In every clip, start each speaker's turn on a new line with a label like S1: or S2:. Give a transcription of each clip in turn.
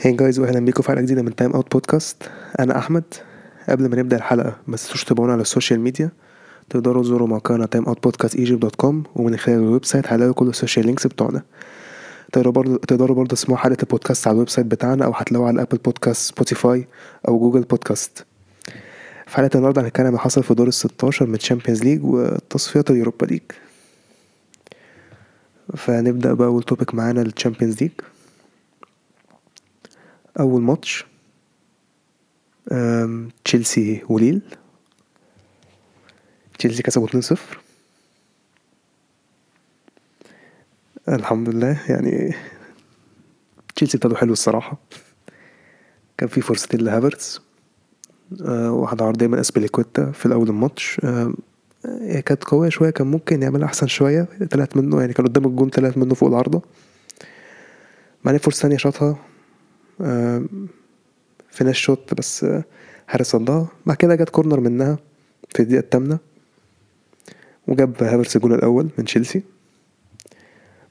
S1: Hi guys واهلا بيكم في حلقة جديدة من Timeout Podcast أنا أحمد. قبل ما نبدأ الحلقة ما تنسوش تتابعونا على ال social media. تقدروا تزوروا موقعنا Timeout Podcast Egypt dot com ومن خلال ال website هتلاقوا كل ال social links بتوعنا. تقدروا برضه تقدروا برضه تسمعوا حلقة البودكاست على ال website بتاعنا أو هتلاقوها على Apple Podcasts Spotify أو Google Podcasts في حلقة النهارده هنتكلم اللي حصل في دور ال 16 من Champions League وتصفيات ال Europa League. فنبدأ بأول topic معانا ال Champions League أول ماتش تشيلسي وليل. تشيلسي كسبوا 2-0 الحمد لله يعني تشيلسي ابتدوا حلو الصراحة. كان في فرصتين لهافرتز. أه، واحدة عرضية من اسبليكويتا في الأول الماتش. أه، هي كانت قوية شوية كان ممكن يعملها أحسن شوية. طلعت منه يعني كان قدام الجون طلعت منه فوق العارضة. بعدين فرصة تانية شاطها. آم، finesse shot بس آه، حارس صدها. بعد كده جت corner منها في الدقيقة التامنة وجاب هافرتس الجول الأول من تشيلسي.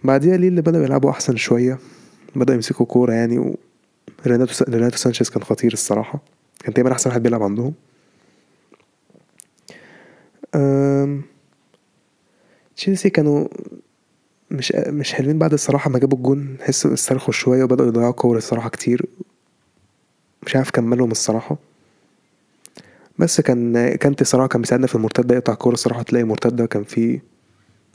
S1: بعديها ليل بدأوا يلعبوا أحسن شوية بدأوا يمسكوا كورة يعني و ريناتو سا- ريناتو سانشيز كان خطير الصراحة. كان تقريبا أحسن واحد بيلعب عندهم. تشيلسي كانوا مش مش حلوين بعد الصراحة ما جابوا الجون حسوا استرخوا شوية وبدأوا يضيعوا كور الصراحة كتير. مش عارف كملهم الصراحة. بس كان كانت الصراحة كان بيساعدنا في المرتدة يقطع كورة الصراحة تلاقي مرتدة كان في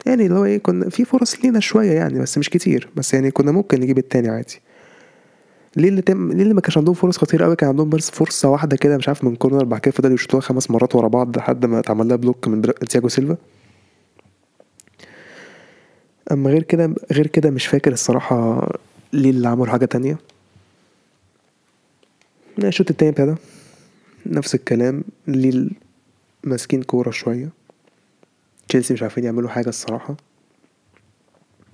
S1: يعني اللي هو إيه كنا في فرص لينا شوية يعني بس مش كتير. بس يعني كنا ممكن نجيب التاني عادي. ليل تم ليل ما كانش عندهم فرص خطيرة قوي كان عندهم بس فرصة واحدة كده مش عارف من corner بعد كده فضلوا يشوطوها خمس مرات ورا بعض لحد ما اتعمل لها block من تياجو سيلفا. اما غير كده غير كده مش فاكر الصراحة ليل عملوا حاجة تانية. الشوط التاني ابتدى نفس الكلام ليل ماسكين كورة شوية. تشيلسي مش عارفين يعملوا حاجة الصراحة.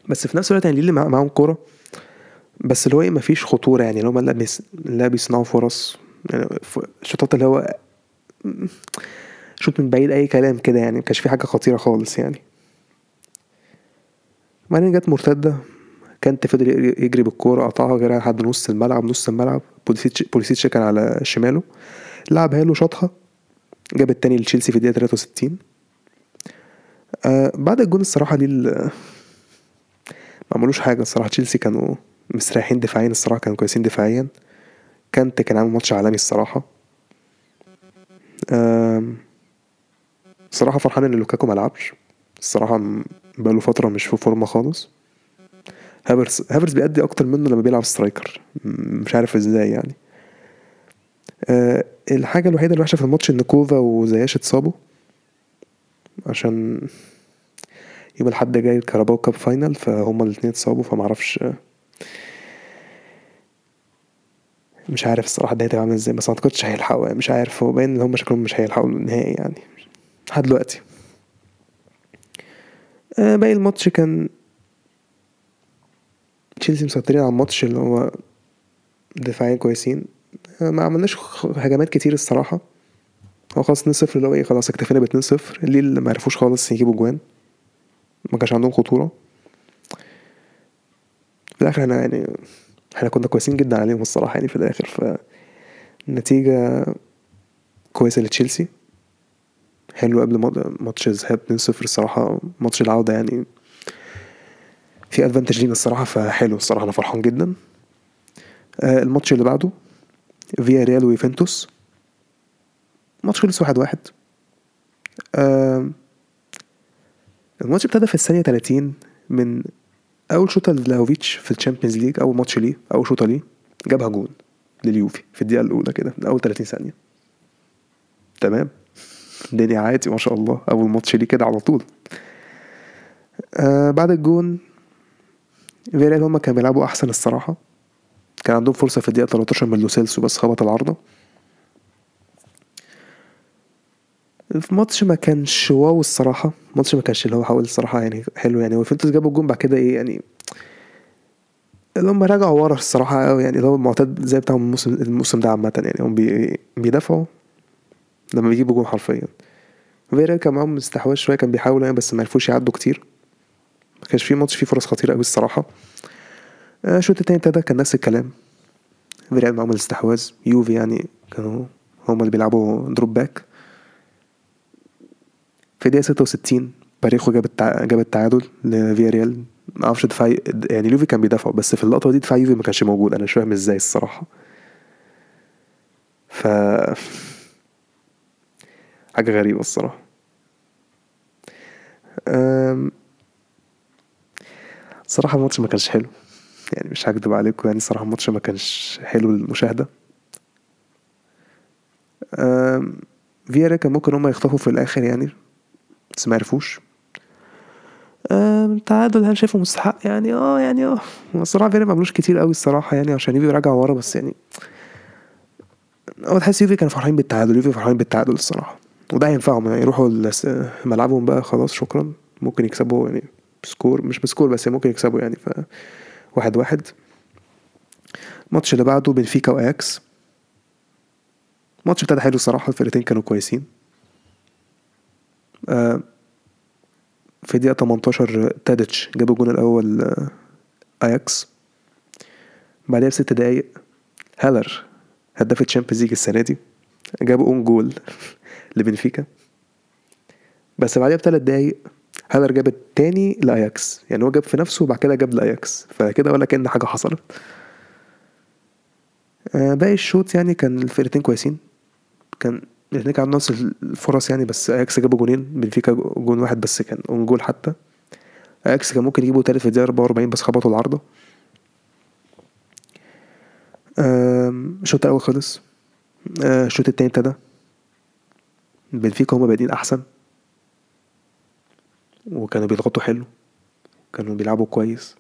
S1: بس في نفس الوقت يعني مع- معاهم كورة؟ بس اللي هو إيه مفيش خطورة يعني اللي هما لا, بيس... لا بيصنعوا فرص. يعني الشوطات اللي هو شوط من بعيد أي كلام كده يعني مكانش في حاجة خطيرة خالص يعني. بعدين جت مرتدة. كانتي فضل يجري- بالكورة قطعها غيرها لحد نص الملعب نص الملعب. بوليسيتش كان على شماله. لعبها له شاطها. جاب التاني لتشيلسي في الدقيقة 63 آه بعد الجون الصراحة دي ما عملوش حاجة الصراحة. تشيلسي كانوا مستريحين دفاعيا الصراحة كانوا كويسين دفاعيا. كانتي كان عامل ماتش عالمي الصراحة. آم، الصراحة فرحان إن لوكاكو ملعبش الصراحة بقاله فترة مش في فورمة خالص. هافرتز هافرتز بيأدي أكتر منه لما بيلعب striker. مش عارف إزاي يعني. أه الحاجة الوحيدة الوحشة في الماتش إن كوفا وزياش اتصابوا. عشان يوم الأحد جاي ال Carabao Cup final فهما الاتنين اتصابوا فمعرفش مش عارف الصراحة الدنيا هتبقى عاملة إزاي بس متعتقدش هيلحقوا يعني مش عارف. هو باين إن هما شكلهم مش هيلحقوا النهائي يعني. لحد دلوقتي. باقي الماتش كان تشيلسي مسيطرين على الماتش اللي هو دفاعيا كويسين. آه ما عملناش هجمات كتير الصراحة. هو خلاص 2-0 اللي هو إيه خلاص اكتفينا ب 2-0 اللي اللي ما عرفوش خالص يجيبوا جوان؟ ما كانش عندهم خطورة. في الآخر إحنا يعني إحنا كنا كويسين جدا عليهم الصراحة يعني في الآخر. فالنتيجة كويسة لتشيلسي. حلو قبل ما- ماتش الذهاب 2-0 الصراحة ماتش العودة يعني. في ادفانتج لينا الصراحة فحلو الصراحة أنا فرحان جدا. آه، الماتش اللي بعده فياريال ويوفنتوس. الماتش خلص واحد واحد. الماتش ابتدى في الثانية 30 من أول شوطة لفلاهوفيتش في ال Champions League أول ماتش ليه أول شوطة ليه جابها جون لليوفي في الدقيقة الأولى كده أول 30 ثانية. تمام؟ الدنيا عادي ما شاء الله أول ماتش ليه كده على طول. آه بعد الجون فيريال هما كانوا بيلعبوا أحسن الصراحة. كان عندهم فرصة في الدقيقة 13 من لوسيلسو بس خبط العارضة. في ماتش ما كانش wow الصراحة. ماتش ما كانش اللي هو حاول الصراحة يعني حلو يعني. ويوفنتوس جابوا الجون بعد كده إيه يعني اللي هم رجعوا ورا الصراحة قوي يعني اللي هو المعتاد زي بتاعهم الموسم الموسم ده عامة يعني. هم بي بيدافعوا. لما بيجيبوا جون حرفيا. فيريال كان معاهم استحواذ شوية كان بيحاولوا يعني بس ما عرفوش يعدوا كتير. ما كانش في ماتش فيه فرص خطيرة قوي الصراحة. آه، الشوط التاني ابتدى كان نفس الكلام. فيريال معاهم الاستحواذ. يوفي يعني كانوا هما اللي بيلعبوا drop back. في ستة وستين باريخو جاب التع... جاب التعادل لفياريال. ما أعرفش دفاع يعني يوفي كان بيدافعوا بس في اللقطة دي دفاع يوفي ما كانش موجود. أنا مش فاهم إزاي الصراحة. ف حاجة غريبة الصراحة. صراحة الماتش ما كانش حلو. يعني مش هكدب عليكم يعني صراحة الماتش ما كانش حلو للمشاهدة. فيارا كان ممكن هما يخطفوا في الآخر يعني بس ما عرفوش. تعادل هل شايفه مستحق؟ يعني آه يعني آه. الصراحة فيارا ما عملوش كتير قوي الصراحة يعني عشان يوفي راجع ورا بس يعني هو تحس يوفي كانوا فرحانين بالتعادل يوفي فرحانين بالتعادل الصراحة. وده هينفعهم يعني يروحوا ملعبهم بقى خلاص شكرا ممكن يكسبوا يعني ب score مش ب score بس ممكن يكسبوا يعني ف واحد واحد. الماتش اللي بعده بنفيكا وآياكس. الماتش ابتدى حلو الصراحة الفرقتين كانوا كويسين. آه في دقيقة 18 تاديتش جاب الجون الأول آه أياكس. بعدها بست دقايق هالر هداف الشامبيونز ليج السنة دي جابوا own goal. لبنفيكا. بس بعدها بثلاث دقايق هالر جاب التاني لأياكس. يعني هو جاب في نفسه وبعد كده جاب لأياكس. فكده ولا كأن حاجة حصلت. آه باقي الشوط يعني كان الفرقتين كويسين. كان الاثنين كان عندهم نفس الفرص يعني بس أياكس جابوا جونين بنفيكا جون واحد بس كان own goal حتى. أياكس كان ممكن يجيبوا تالت في الدقيقة 44 بس خبطوا العارضة. الشوط الأول خلص. الشوط التاني ابتدى. بنفيكا هما بادئين أحسن. وكانوا بيضغطوا حلو. كانوا بيلعبوا كويس.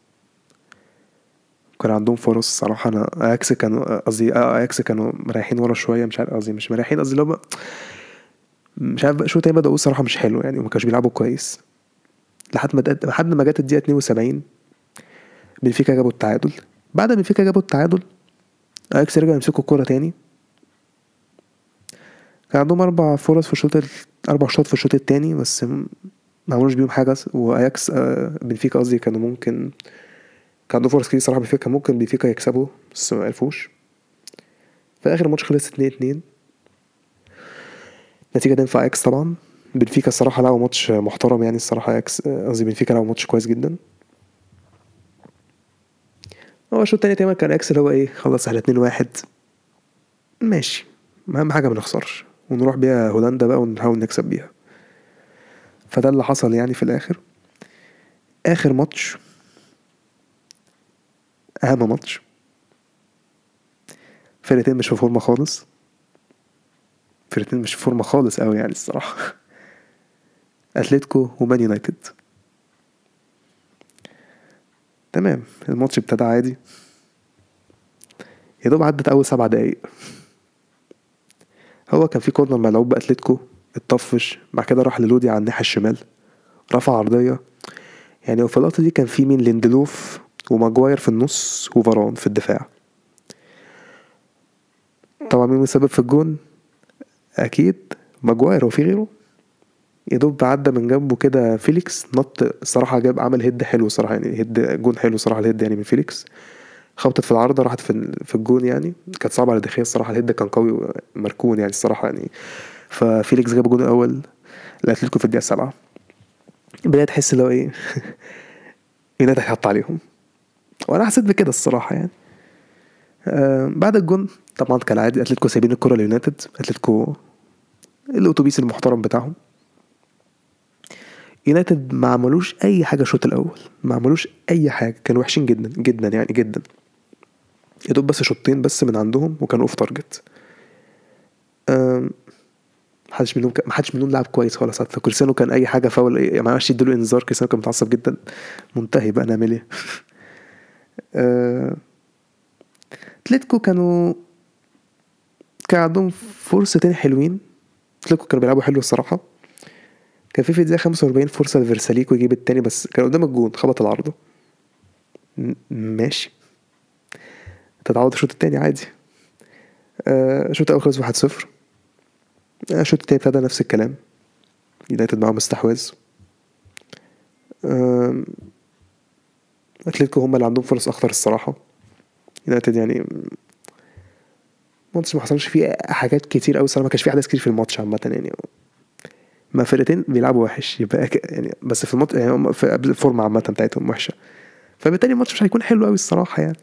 S1: كان عندهم فرص الصراحة أنا أياكس كانوا قصدي أياكس كانوا مريحين ورا شوية. مش عارف قصدي مش مريحين قصدي اللي مش عارف شو تاني بدأوا الصراحة مش حلو يعني. وما كانوش بيلعبوا كويس. لحد ما لحد ما جت الدقيقة 72 بنفيكا جابوا التعادل. بعد ما بنفيكا جابوا التعادل أياكس رجعوا يمسكوا الكورة تاني. كان عندهم أربع فرص في الشوط أربع شوط في الشوط التاني بس ما عملوش بيهم حاجة. وأياكس بنفيكا قصدي كانوا ممكن كان عندهم فرص كتير صراحة. بنفيكا كان ممكن بنفيكا يكسبوا بس ما عرفوش. في آخر الماتش خلص اتنين اتنين. نتيجة تنفع أياكس طبعا. بنفيكا الصراحة لعبوا ماتش محترم يعني الصراحة. أياكس قصدي بنفيكا لعبوا ماتش كويس جدا. هو الشوط التاني تقريبا كان أياكس اللي هو إيه خلص على اتنين واحد. ماشي. أهم حاجة منخسرش ونروح بيها هولندا بقى ونحاول نكسب بيها. فده اللي حصل يعني في الآخر. آخر ماتش أهم ماتش. فرقتين مش في فورمة خالص. فرقتين مش في فورمة خالص قوي يعني الصراحة. أتلتيكو ومان يونايتد. تمام الماتش ابتدى عادي. يا دوب عدت أول سبع دقايق. هو كان في corner ملعوب باتلتيكو اتطفش بعد كده راح للودي على الناحية الشمال رفع عرضية. يعني في اللقطة دي كان في مين؟ ليندلوف وماجواير في النص وفاران في الدفاع. طبعا مين مسبب في الجون؟ أكيد ماجواير هو في غيره؟ يا دوب عدى من جنبه كده فيليكس نط الصراحة جاب عمل head حلو صراحة يعني head جون حلو صراحة ال head يعني من فيليكس. خبطت في العارضة راحت في في الجون يعني. كانت صعبة على دخيا الصراحة ال head كان قوي مركون يعني الصراحة يعني. ففيليكس جاب الجون الأول لأتلتيكو في الدقيقة السابعة. بدأت تحس اللي هو إيه؟ يونايتد هيحط عليهم. وأنا حسيت بكده الصراحة يعني. آه بعد الجون طبعا كالعادي أتلتيكو سايبين الكرة ليونايتد. أتلتيكو الأتوبيس المحترم بتاعهم. يونايتد ما عملوش أي حاجة الشوط الأول. ما عملوش أي حاجة. كانوا وحشين جدا جدا يعني جدا. يا دوب بس شوطين بس من عندهم وكانوا off target محدش منهم محدش منهم لعب كويس خالص. حتى كريستيانو كان أي حاجة فاول يعني ما عرفش يديله انذار. كريستيانو كان متعصب جدا. منتهي بقى نعمل إيه أتلتيكو كانوا كان عندهم فرصتين حلوين. أتلتيكو كانوا بيلعبوا حلو الصراحة. كان في في الدقيقة 45 فرصة لفيرساليكو يجيب التاني بس كان قدام الجون خبط العارضة ماشي. تتعوض الشوط التاني عادي. الشوط الأول خلص واحد صفر. الشوط التاني ابتدى نفس الكلام. يونايتد معاهم استحواذ أتلتيكو هم اللي عندهم فرص أخطر الصراحة. يونايتد يعني الماتش ما حصلش فيه حاجات كتير قوي الصراحة ما كانش فيه أحداث كتير في الماتش عامة يعني. ما فرقتين بيلعبوا وحش يبقى يعني بس في الماتش يعني في الفورمة عامة بتاعتهم وحشة. فبالتالي الماتش مش هيكون حلو قوي الصراحة يعني.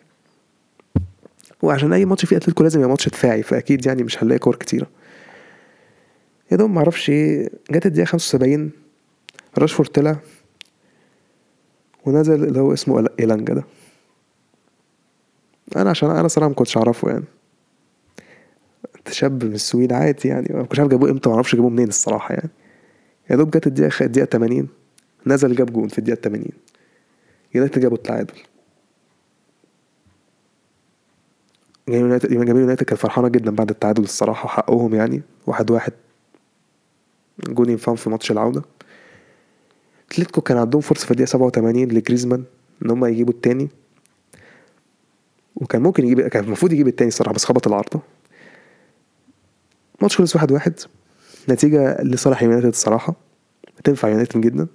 S1: وعشان أي ماتش فيه أتلتيكو لازم يبقى ماتش دفاعي فأكيد يعني مش هنلاقي كور كتيرة. يا دوب معرفش إيه جت الدقيقة 75 راشفورد طلع ونزل اللي هو اسمه إيلانجا ده. أنا عشان أنا صراحة ما كنتش أعرفه يعني. شاب من السويد عادي يعني. ما كنتش عارف جابوه إمتى ما أعرفش جابوه منين الصراحة يعني. يا دوب جت الدقيقة الدقيقة 80 نزل جاب جون في الدقيقة 80 يونايتد جابوا التعادل. جماهير يونايتد يونايتد كانت فرحانه جدا بعد التعادل الصراحة حقهم يعني. واحد واحد. جون ينفعهم في ماتش العودة. أتلتيكو كان عندهم فرصة في الدقيقة 87 لجريزمان إن هم يجيبوا التاني. وكان ممكن يجيب كان المفروض يجيب التاني الصراحة بس خبط العارضة. ماتش خلص واحد واحد. نتيجة لصالح يونايتد الصراحة. تنفع يونايتد جدا.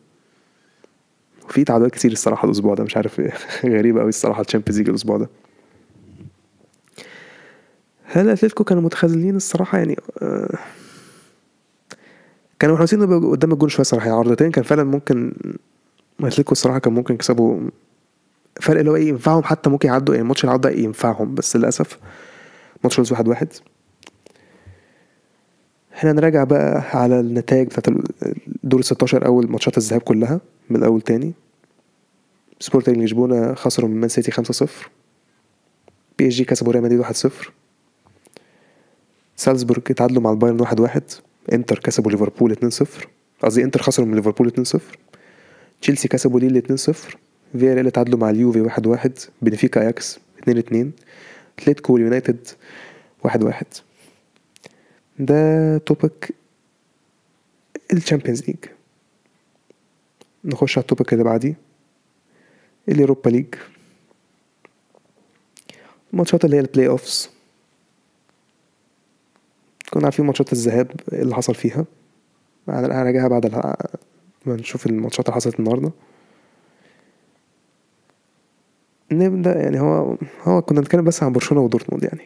S1: وفي تعادلات كتير الصراحة الأسبوع ده مش عارف غريبة أوي الصراحة الشامبيونز ليج الأسبوع ده. هل أتلتيكو كانوا متخاذلين الصراحة؟ يعني آه كانوا منحوسين قدام الجون شوية الصراحة يعني عرضتين كان فعلا ممكن أتلتيكو الصراحة كان ممكن يكسبوا فرق اللي هو إيه ينفعهم حتى ممكن يعدوا يعني ماتش العودة ينفعهم. بس للأسف ماتش خلص واحد واحد. إحنا نراجع بقى على النتائج بتاعت دور الستاشر أول ماتشات الذهاب كلها من الأول تاني. سبورتنج لشبونة خسروا من مان سيتي خمسة صفر. بي إس جي كسبوا ريال مدريد واحد صفر. سالزبورج اتعادلوا مع البايرن واحد واحد انتر كسبوا ليفربول اتنين صفر قصدي انتر خسروا من ليفربول اتنين صفر تشيلسي كسبوا ليل اتنين صفر فياريال اتعادلوا مع اليوفي واحد واحد بنفيكا اياكس اتنين اتنين اتلتيكو واليونايتد واحد واحد. ده topic الشامبيونز ليج. نخش على ال topic اللي بعديه اليوروبا ليج. الماتشات اللي هي ال play-offs كنا عارفين ماتشات الذهاب إيه اللي حصل فيها. هراجعها بعد ما نشوف الماتشات اللي حصلت النهارده. نبدأ يعني هو هو كنا نتكلم بس عن برشلونة ودورتموند يعني.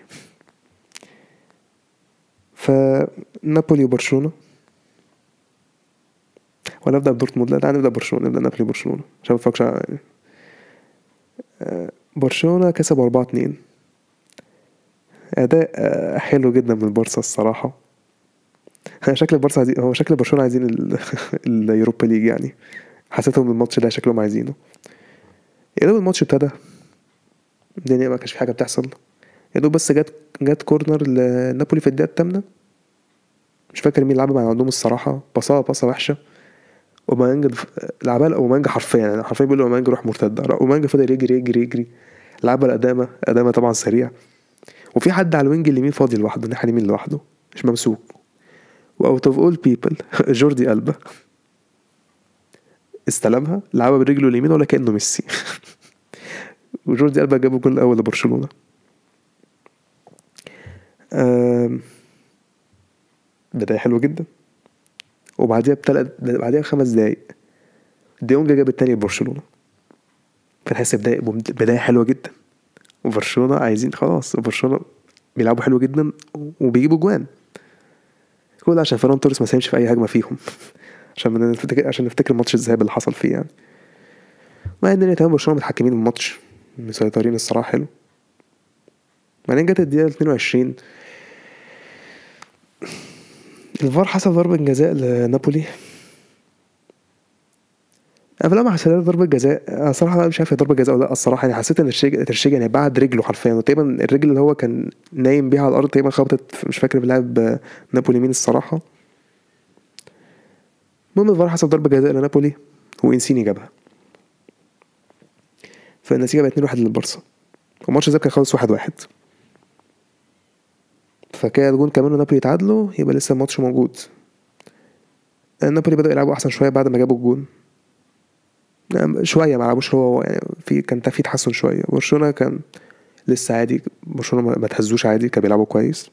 S1: ف نابولي وبرشلونة. ولا نبدأ بدورتموند؟ لا تعالى نبدأ ببرشلونه نبدأ نابولي وبرشلونة. عشان ما على آه، برشلونة كسبوا 4 2 أداء آه، حلو جدا من البارسا الصراحة. هي شكل البارسا عايزين هو شكل برشلونة عايزين ال Europa League يعني. حسيتهم الماتش ده شكلهم عايزينه. يا دوب الماتش ابتدى. الدنيا ما كانش في حاجة بتحصل. يا دوب بس جت جت corner لنابولي في الدقيقة الثامنه مش فاكر مين لعبها مع عندهم الصراحة. باصاها باصة وحشة. أوباميانج لعبها أوباميانج حرفيا. يعني حرفيا بيقول أوباميانج روح مرتدة. أوباميانج فضل يجري يجري يجري. لعبها لأدامة. أدامة طبعا سريع. وفي حد على ال wing اليمين فاضي لوحده الناحية اليمين لوحده مش ممسوك. و out of all people جوردي ألبا. استلمها لعبها برجله اليمين ولا كأنه ميسي. وجوردي ألبا جاب الجول الأول لبرشلونة. بداية حلوة جدا. وبعديها بتلات بعديها بخمس دقايق ديونج جاب التاني لبرشلونة. فتحس بداية بداية حلوة جدا. وبرشلونة عايزين خلاص برشلونة بيلعبوا حلو جدا وبيجيبوا جوان. كل عشان فران توريس ما ساهمش في أي هجمة فيهم. عشان نفتكر عشان نفتكر ماتش الذهاب اللي حصل فيه يعني. مع إن تمام برشلونة متحكمين الماتش مسيطرين الصراحة حلو. بعدين جت الدقيقة 22 الفار حسب ضربة جزاء لنابولي. ما حسيت ضربة جزاء أنا صراحة مش عارف هي ضربة جزاء ولا لأ. الصراحة يعني حسيت إن ترشيجا يعني بعد رجله حرفيا. وتقريبا الرجل اللي هو كان نايم بيها على الأرض تقريبا خبطت مش فاكر بلاعب نابولي مين الصراحة. المهم الفار حسب ضربة جزاء لنابولي وإنسيني جابها. فالنتيجة بقت 2 1 للبارسا. والماتش ده كان خلص 1 1 فكده جون كمان ونابولي يتعادلوا يبقى لسه الماتش موجود. نابولي بدأوا يلعبوا أحسن شوية بعد ما جابوا الجون. شوية ما لعبوش هو يعني في كان في تحسن شوية. برشلونة كان لسه عادي برشلونة ما تهزوش عادي كانوا بيلعبوا كويس.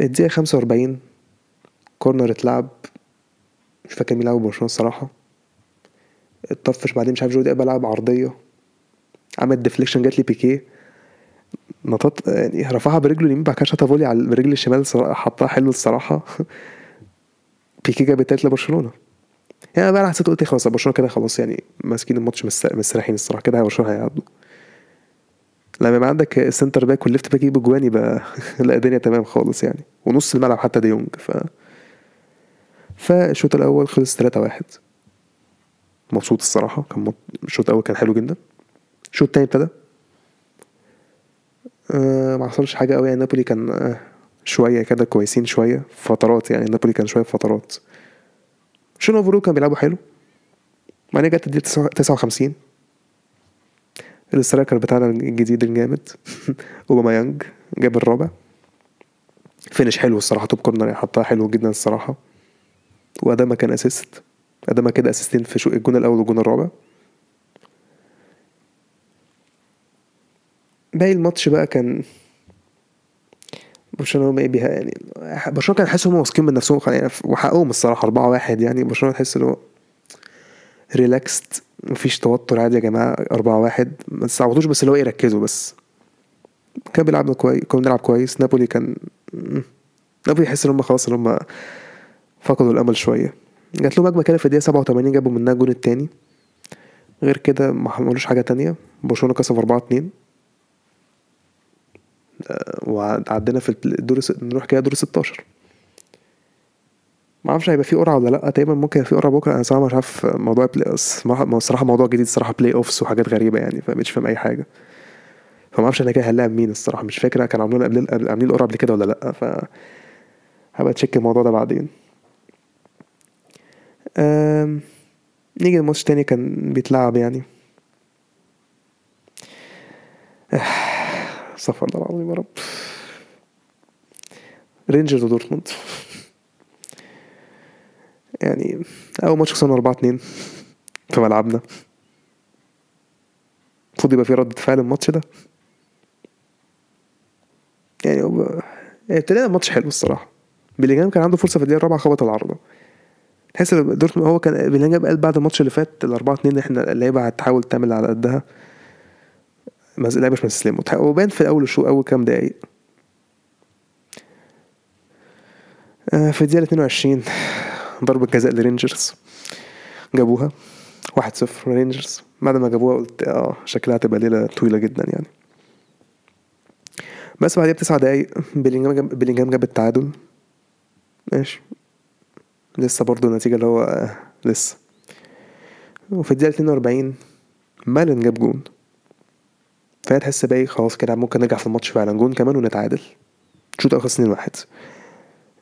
S1: الدقيقة خمسة وأربعين corner اتلعب مش فاكر مين لعب برشلونة الصراحة. اتطفش بعدين مش عارف جوردي ألبا لعب عرضية. عمل deflection جات لي بيكيه. نطط يعني رفعها برجله اليمين بعد كده شاطها volley على برجل الشمال حطها حلو الصراحة. بيكي جاب التالت لبرشلونة. يعني بقى حسيت قلت إيه خلاص برشلونة كده خلاص يعني ماسكين الماتش مست- مستريحين الصراحة. كده برشلونة هيعدوا لما يبقى عندك ال center back وال left back يجيبوا جوان يبقى لا الدنيا تمام خالص يعني. ونص الملعب حتى ديونج ف فالشوط الأول خلص 3 1 مبسوط الصراحة. كان الشوط الأول كان حلو جدا. الشوط التاني ابتدى. آه ما حصلش حاجة قوي يعني. نابولي كان آه شوية كده كويسين شوية. فترات يعني. نابولي كان شوية فترات. شون اوفرو كان بيلعبوا حلو؟ بعدين جت الدقيقه 59 ال striker بتاعنا الجديد الجامد أوباميانج جاب الرابع. finish حلو الصراحة top corner حطها حلو جدا الصراحة. واداما كان assist اداما كده اسيستين في الجون الأول والجون الرابع. باقي الماتش بقى كان برشلونة إيه بيها يعني برشلونة كان حاسس هم واثقين من نفسهم يعني وحقهم الصراحة 4 1 يعني برشلونة تحس ان هو relaxed مفيش توتر عادي يا جماعة 4 1 ما تستعوضوش بس اللي هو إيه ركزوا بس. كان بيلعبنا كويس كنا بنلعب كويس نابولي كان نابولي يحس إن هم خلاص إن هم فقدوا الأمل شوية. جات لهم هجمة كده في الدقيقة 87 جابوا منها الجون التاني. غير كده ما عملوش حاجة تانية. برشلونة كسب 4 2 وعدينا في الدور نروح كده دور 16 ما أعرفش هيبقى في قرعة ولا لأ تقريبا ممكن في قرعة بكرة. أنا صراحة مش عارف موضوع play الصراحه موضوع جديد الصراحه play-offs وحاجات غريبة يعني فمش فاهم أي حاجة. فما أعرفش أنا كده هنلاعب مين الصراحة مش فاكر كانوا عاملين قبل عاملين القرعه قبل كده ولا لأ ف هبقى check الموضوع ده بعدين. أم... نيجي لماتش تاني كان بيتلعب يعني. استغفر الله العظيم يا رب. رينجرز ودورتموند. يعني أول ماتش خسرنا 4 2 في ملعبنا. المفروض يبقى في ردة فعل الماتش ده. يعني هو ابتدينا الماتش حلو الصراحة. بيلينجهام كان عنده فرصة في الدقيقة الرابعة خبط العارضة. تحس دورتموند هو كان بيلينجهام قال بعد الماتش اللي فات ال 4 2 إحنا اللعيبة هتحاول تعمل على قدها. اللعيبة مش مستسلمة وتح- وبان في اول الشوط أول كام دقايق. آه، في الدقيقة 22 ضربة جزاء لرينجرز. جابوها. واحد صفر رينجرز بعد ما جابوها قلت آه شكلها هتبقى ليلة طويلة جدا يعني. بس بعدها بتسع دقايق بيلينجهام جاب بيلينجهام جاب التعادل. ماشي. لسه برضو النتيجة اللي هو آه لسه. وفي الدقيقة 42 مالن جاب جون. فهي تحس باقي خلاص كده ممكن نرجع في الماتش فعلا جون كمان ونتعادل. شوط آخر 2 1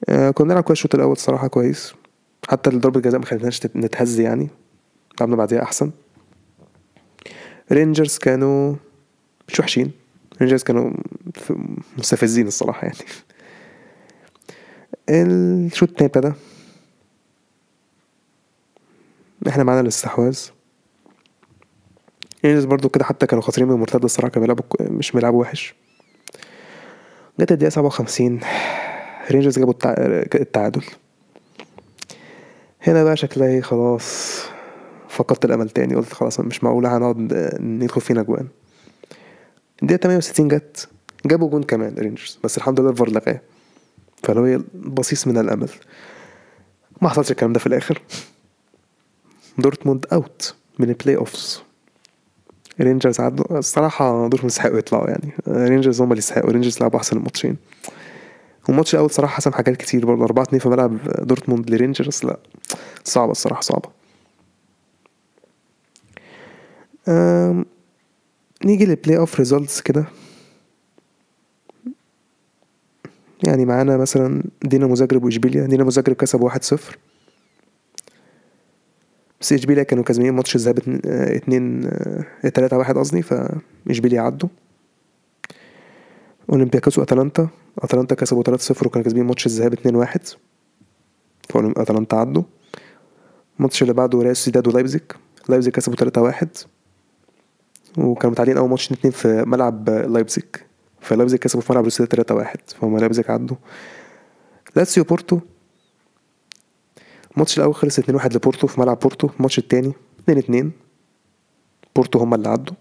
S1: آه كنا بنلعب كويس الشوط الأول صراحة كويس. حتى ضربة الجزاء ما خلتناش نتهز يعني. لعبنا بعديها أحسن. رينجرز كانوا مش وحشين. رينجرز كانوا مستفزين الصراحة يعني. الشوط التاني ابتدى. إحنا معانا الاستحواذ. رينجرز برضو كده حتى كانوا خاسرين من المرتدة الصراحة كانوا بيلعبوا مش بيلعبوا وحش. جت سبعة وخمسين رينجرز جابوا التع... التعادل. هنا بقى شكلها إيه خلاص فقدت الأمل تاني قلت خلاص مش معقولة هنقعد ندخل فينا جوان. الدقيقة 68 جت جابوا جون كمان رينجرز بس الحمد لله الفار لغاه. فلو هي بصيص من الأمل. ما حصلش الكلام ده في الآخر. دورتموند out من ال play-offs رينجرز عدوا الصراحة دورتموند يستحقوا يطلعوا يعني. رينجرز هم اللي يستحقوا. رينجرز لعبوا أحسن الماتشين. والماتش الأول صراحة حسم حاجات كتير برضه. 4 2 في ملعب دورتموند لرينجرز. لا صعبة الصراحة صعبة. أم... نيجي لل play-off results كده. يعني معانا مثلا دينامو زاجرب وإشبيليا. دينامو زاجرب كسب 1-0 بس اشبيليا كانوا كاسبين ماتش الذهاب اتنين- آه، اتنين آه، تلاتة واحد قصدي فاشبيليا عدوا. أولمبياكوس وأتلانتا أتلانتا كسبوا 3-0 وكانوا كاسبين ماتش الذهاب 2-1 فاتلانتا عدوا. الماتش اللي بعده ريال سوسيداد ولايبزيج لايبزيج كسبوا 3-1 وكانوا متعادلين أول ماتش 2 في ملعب لايبزيج فلايبزيج كسبوا في ملعب روسيا 3-1 فهم لايبزيج عدوا. لاتسيو بورتو الماتش الأول خلص 2-1 لبورتو في ملعب بورتو الماتش التاني 2-2 بورتو هم اللي عدوا.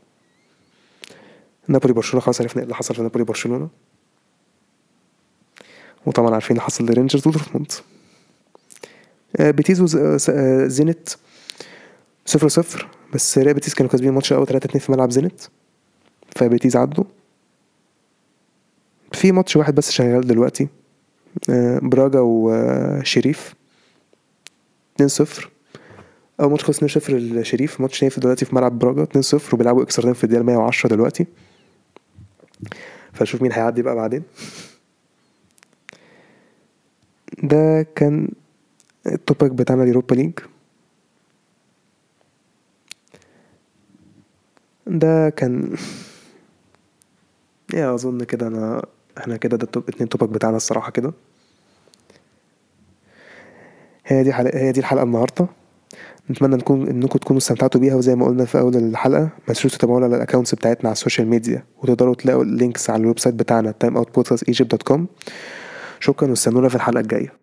S1: نابولي برشلونة خلاص عرفنا إيه اللي حصل في نابولي برشلونة. وطبعا عارفين اللي حصل لرينجرز ودورتموند. آه، بيتيس وزينت صفر صفر. بس ريال بيتيس كانوا كاسبين الماتش الأول 3 2 في ملعب زينت. فبيتيس عدوا. في ماتش واحد بس شغال دلوقتي آه، براجا وشريف. 2 0 أول ماتش خلص 2 0 للشريف ماتش تاني في دلوقتي في ملعب براجا 2 0 وبيلعبوا extra time في الدقيقة 110 دلوقتي. فنشوف مين هيعدي بقى بعدين. ده كان ال topic بتاعنا اليوروبا ليج. ده كان يا أظن كده انا إحنا كده ده ال top اتنين topic بتاعنا الصراحة كده. هي دي حلقة هي دي الحلقة النهارده. نتمنى نكون إنكم تكونوا استمتعتوا بيها وزي ما قلنا في أول الحلقة. ما تنسوش تتابعونا على ال accounts بتاعتنا على ال social media. وتقدروا تلاقوا ال links على ال website بتاعنا timeoutpodcastegypt.com شكرا واستنونا في الحلقة الجاية.